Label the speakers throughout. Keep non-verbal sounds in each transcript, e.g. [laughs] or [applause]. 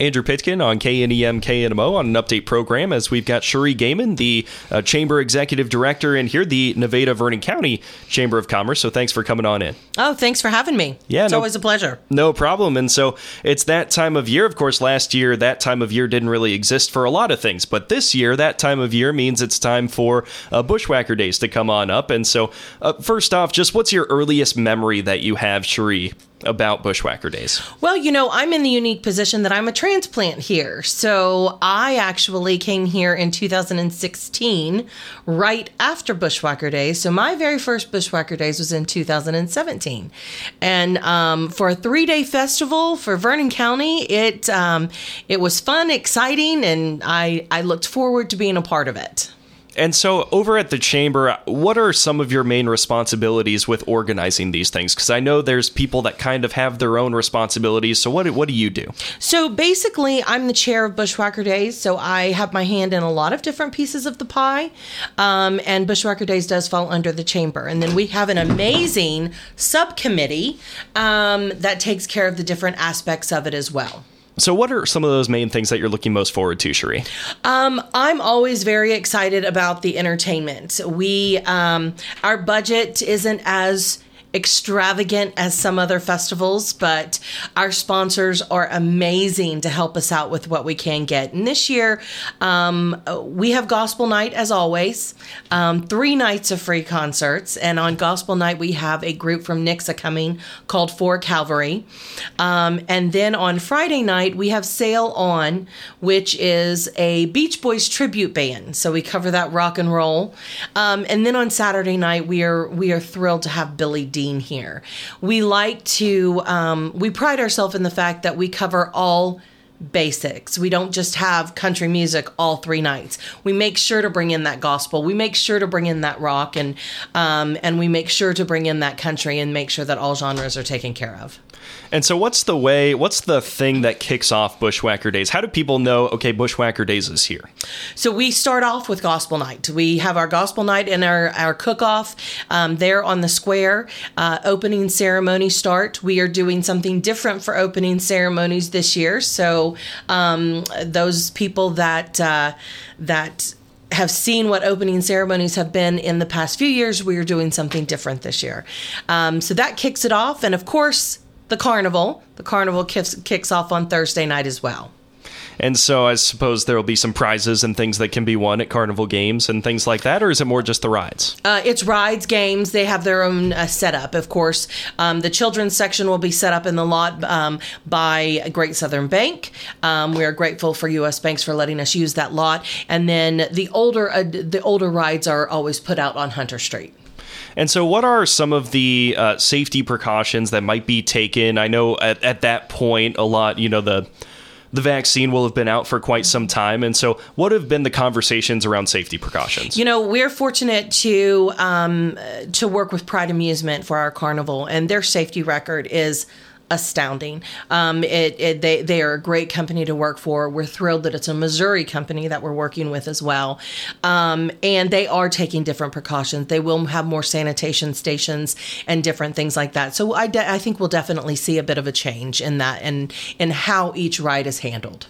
Speaker 1: Andrew Pitkin on KNEM KNMO on an update program as we've got Cherie Gaiman, the uh, Chamber Executive Director, and here the Nevada Vernon County Chamber of Commerce. So thanks for coming on in.
Speaker 2: Oh, thanks for having me.
Speaker 1: Yeah,
Speaker 2: it's
Speaker 1: no,
Speaker 2: always a pleasure.
Speaker 1: No problem. And so it's that time of year. Of course, last year that time of year didn't really exist for a lot of things, but this year that time of year means it's time for uh, Bushwhacker Days to come on up. And so, uh, first off, just what's your earliest memory that you have, Cherie? About Bushwhacker Days?
Speaker 2: Well, you know, I'm in the unique position that I'm a transplant here. So I actually came here in 2016, right after Bushwhacker Days. So my very first Bushwhacker Days was in 2017. And um, for a three day festival for Vernon County, it, um, it was fun, exciting, and I, I looked forward to being a part of it.
Speaker 1: And so, over at the chamber, what are some of your main responsibilities with organizing these things? Because I know there's people that kind of have their own responsibilities. So, what what do you do?
Speaker 2: So basically, I'm the chair of Bushwhacker Days. So I have my hand in a lot of different pieces of the pie, um, and Bushwhacker Days does fall under the chamber. And then we have an amazing subcommittee um, that takes care of the different aspects of it as well.
Speaker 1: So, what are some of those main things that you're looking most forward to, Cherie?
Speaker 2: Um, I'm always very excited about the entertainment. We, um, our budget isn't as extravagant as some other festivals, but our sponsors are amazing to help us out with what we can get. And this year, um, we have Gospel Night as always, um, three nights of free concerts. And on Gospel Night, we have a group from Nixa coming called For Calvary. Um, and then on Friday night, we have Sail On, which is a Beach Boys tribute band. So we cover that rock and roll. Um, and then on Saturday night, we are we are thrilled to have Billy D here. We like to, um, we pride ourselves in the fact that we cover all basics. We don't just have country music all three nights. We make sure to bring in that gospel. We make sure to bring in that rock, and um, and we make sure to bring in that country, and make sure that all genres are taken care of.
Speaker 1: And so, what's the way? What's the thing that kicks off Bushwhacker Days? How do people know? Okay, Bushwhacker Days is here.
Speaker 2: So we start off with Gospel Night. We have our Gospel Night and our our cook off um, there on the square. Uh, opening ceremony start. We are doing something different for opening ceremonies this year. So um, those people that uh, that have seen what opening ceremonies have been in the past few years, we are doing something different this year. Um, so that kicks it off, and of course the carnival. The carnival kicks, kicks off on Thursday night as well.
Speaker 1: And so I suppose there will be some prizes and things that can be won at carnival games and things like that, or is it more just the rides?
Speaker 2: Uh, it's rides, games. They have their own uh, setup, of course. Um, the children's section will be set up in the lot um, by Great Southern Bank. Um, we are grateful for U.S. Banks for letting us use that lot. And then the older uh, the older rides are always put out on Hunter Street.
Speaker 1: And so, what are some of the uh, safety precautions that might be taken? I know at, at that point, a lot, you know, the the vaccine will have been out for quite some time. And so, what have been the conversations around safety precautions?
Speaker 2: You know, we're fortunate to um, to work with Pride Amusement for our carnival, and their safety record is astounding. Um, it, it, they they are a great company to work for. We're thrilled that it's a Missouri company that we're working with as well, um, and they are taking different precautions. They will have more sanitation stations and different things like that. So I de- I think we'll definitely see a bit of a change in that and in how each ride is handled.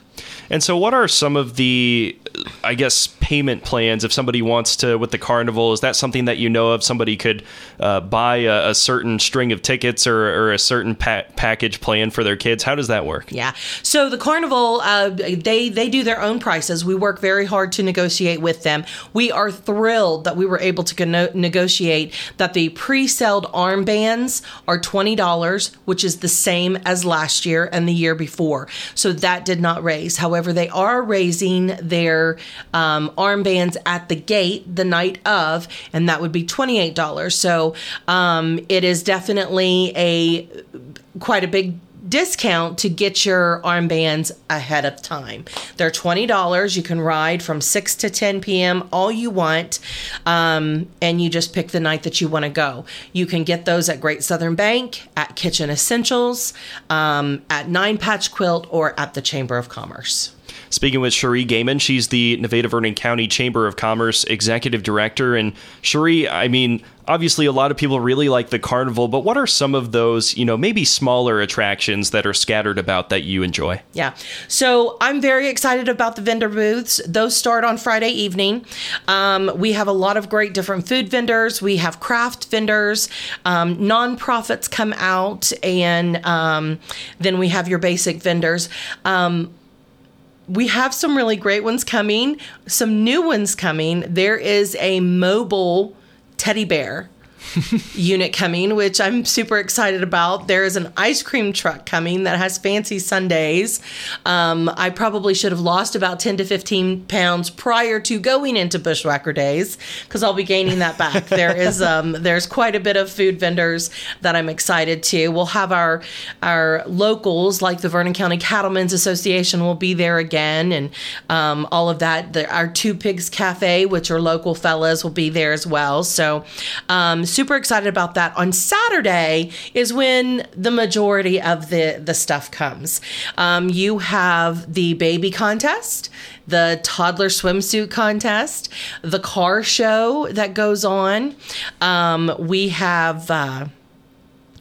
Speaker 1: And so, what are some of the, I guess, payment plans if somebody wants to with the carnival? Is that something that you know of? Somebody could uh, buy a, a, certain string of tickets or, or a certain pa- package plan for their kids. How does that work?
Speaker 2: Yeah. So the carnival, uh, they they do their own prices. We work very hard to negotiate with them. We are thrilled that we were able to go- negotiate that the pre-sold armbands are twenty dollars, which is the same as last year and the year before. So that did not raise. However they are raising their um, armbands at the gate the night of, and that would be $28. So um, it is definitely a quite a big discount to get your armbands ahead of time. They're $20. You can ride from 6 to 10 p.m. all you want, um, and you just pick the night that you want to go. You can get those at Great Southern Bank, at Kitchen Essentials, um, at Nine Patch Quilt, or at the Chamber of Commerce
Speaker 1: speaking with Cherie Gaiman. She's the Nevada Vernon County Chamber of Commerce Executive Director. And Cherie, I mean, obviously a lot of people really like the carnival, but what are some of those, you know, maybe smaller attractions that are scattered about that you enjoy?
Speaker 2: Yeah. So I'm very excited about the vendor booths. Those start on Friday evening. Um, we have a lot of great different food vendors. We have craft vendors. Um, nonprofits come out, and um, then we have your basic vendors. Um, we have some really great ones coming, some new ones coming. There is a mobile teddy bear [laughs] unit coming, which I'm super excited about. There is an ice cream truck coming that has fancy sundaes. Um, I probably should have lost about 10 to 15 pounds prior to going into Bushwhacker Days because I'll be gaining that back. there [laughs] is um, there's quite a bit of food vendors that I'm excited to. We'll have our our locals like the Vernon County Cattlemen's Association will be there again, and um, all of that. The, our Two Pigs Cafe, which are local fellas, will be there as well. So um, super excited about that. On Saturday is when the majority of the the stuff comes. Um, you have the baby contest, the toddler swimsuit contest, the car show that goes on. Um, we have. Uh,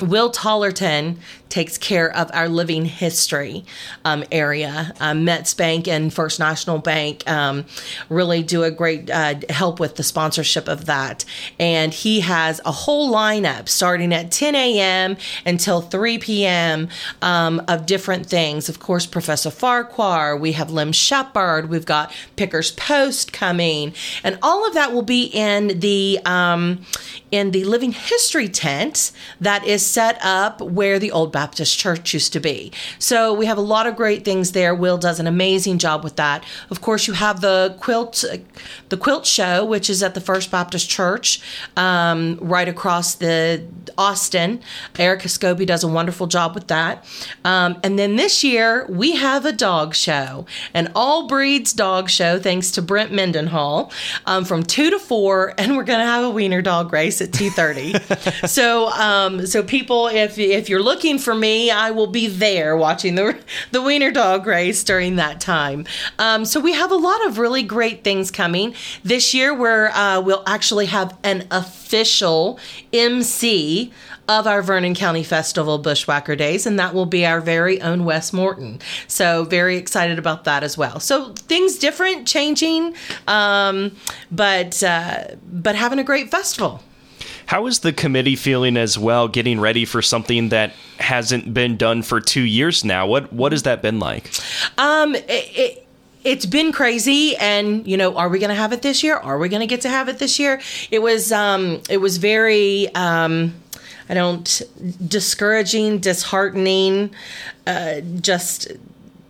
Speaker 2: Will Tollerton takes care of our living history um, area. Um, Metz Bank and First National Bank um, really do a great uh, help with the sponsorship of that. And he has a whole lineup starting at 10 a.m. until 3 p.m. Um, of different things. Of course, Professor Farquhar, we have Lim Shepard, we've got Picker's Post coming, and all of that will be in the um, in the living history tent that is set up where the old Baptist church used to be. So we have a lot of great things there. Will does an amazing job with that. Of course, you have the quilt, the quilt show, which is at the First Baptist Church, um, right across the Austin. Erica Scobie does a wonderful job with that. Um, and then this year we have a dog show, an all breeds dog show, thanks to Brent Mendenhall, um, from two to four, and we're gonna have a wiener dog race at two thirty. [laughs] so, um, so people, if if you're looking for me, I will be there watching the the wiener dog race during that time. Um, so we have a lot of really great things coming this year. Where uh, we'll actually have an official MC of our Vernon County Festival Bushwhacker Days, and that will be our very own Wes Morton. So, very excited about that as well. So, things different, changing, um, but uh, but having a great festival.
Speaker 1: How is the committee feeling as well, getting ready for something that hasn't been done for two years now? What what has that been like?
Speaker 2: Um, it, it it's been crazy and you know are we going to have it this year are we going to get to have it this year it was um it was very um i don't discouraging disheartening uh just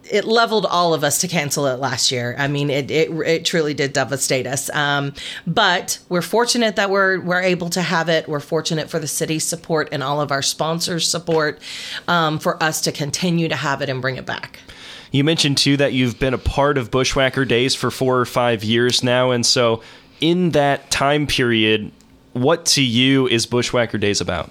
Speaker 2: it leveled all of us to cancel it last year. I mean, it it, it truly did devastate us. Um, but we're fortunate that we're we're able to have it. We're fortunate for the city's support and all of our sponsors' support um, for us to continue to have it and bring it back.
Speaker 1: You mentioned too that you've been a part of Bushwhacker Days for four or five years now, and so in that time period, what to you is Bushwhacker Days about?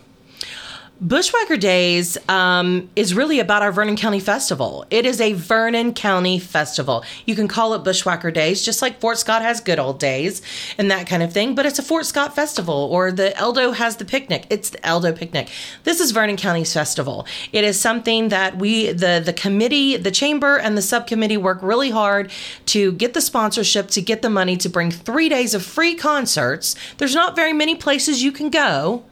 Speaker 2: Bushwhacker Days um, is really about our Vernon County Festival. It is a Vernon County festival. You can call it Bushwhacker Days, just like Fort Scott has good old days and that kind of thing, but it's a Fort Scott festival, or the Eldo has the picnic. It's the Eldo picnic. This is Vernon County's festival. It is something that we, the, the committee, the chamber, and the subcommittee work really hard to get the sponsorship, to get the money to bring three days of free concerts. There's not very many places you can go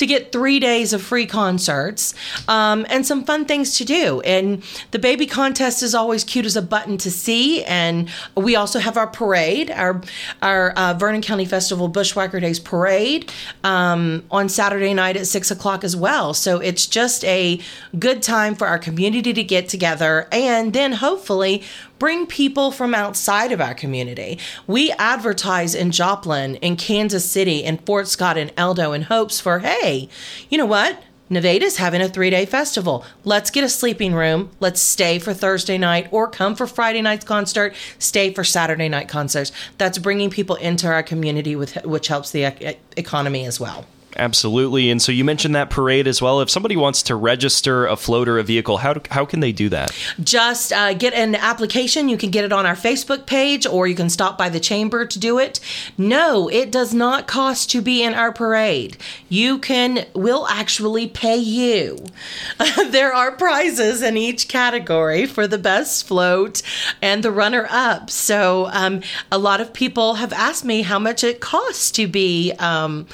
Speaker 2: to get three days of free concerts um, and some fun things to do. And the baby contest is always cute as a button to see. And we also have our parade, our our uh, Vernon County Festival Bushwhacker Days parade um, on Saturday night at six o'clock as well. So it's just a good time for our community to get together and then hopefully bring people from outside of our community. We advertise in Joplin, in Kansas City, in Fort Scott, and Eldo in hopes for, hey, you know what? Nevada's having a three day festival. Let's get a sleeping room. Let's stay for Thursday night or come for Friday night's concert, stay for Saturday night concerts. That's bringing people into our community, with, which helps the economy as well.
Speaker 1: Absolutely. And so you mentioned that parade as well. If somebody wants to register a float or a vehicle, how, how can they do that?
Speaker 2: Just uh, get an application. You can get it on our Facebook page or you can stop by the chamber to do it. No, it does not cost to be in our parade. You can, we'll actually pay you. [laughs] there are prizes in each category for the best float and the runner up. So um, a lot of people have asked me how much it costs to be um,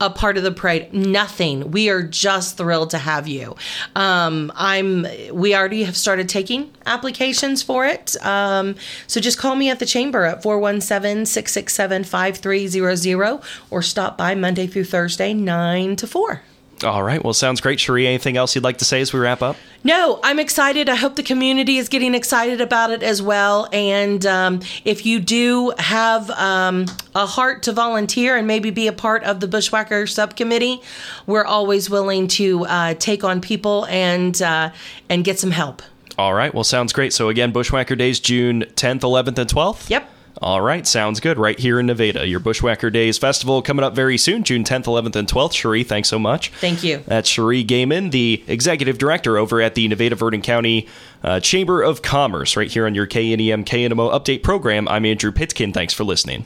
Speaker 2: a part of the parade. Nothing. We are just thrilled to have you. Um, I'm. We already have started taking applications for it. Um, so just call me at the chamber at 417-667-5300 or stop by Monday through Thursday, nine to four.
Speaker 1: All right. Well, sounds great. Cherie, anything else you'd like to say as we wrap up?
Speaker 2: No, I'm excited. I hope the community is getting excited about it as well. And um, if you do have um, a heart to volunteer and maybe be a part of the Bushwhacker subcommittee, we're always willing to uh, take on people and uh, and get some help.
Speaker 1: All right. Well, sounds great. So again, Bushwhacker Days, June 10th, 11th, and 12th.
Speaker 2: Yep.
Speaker 1: All right, sounds good. Right here in Nevada, your Bushwhacker Days Festival coming up very soon, June 10th, 11th, and 12th. Cherie, thanks so much.
Speaker 2: Thank you.
Speaker 1: That's Cherie Gaiman, the executive director over at the Nevada Vernon County uh, Chamber of Commerce, right here on your KNEM KNMO update program. I'm Andrew Pitkin. Thanks for listening.